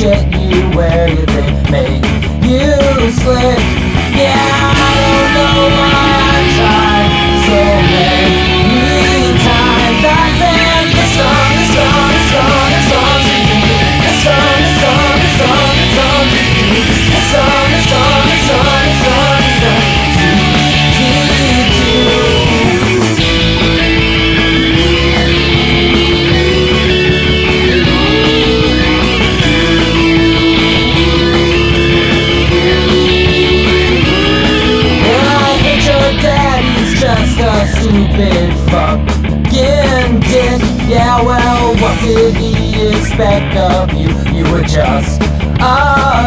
shit you wear, you think make you slick. Stupid fucking dick. Yeah, well, what did he expect of you? You were just a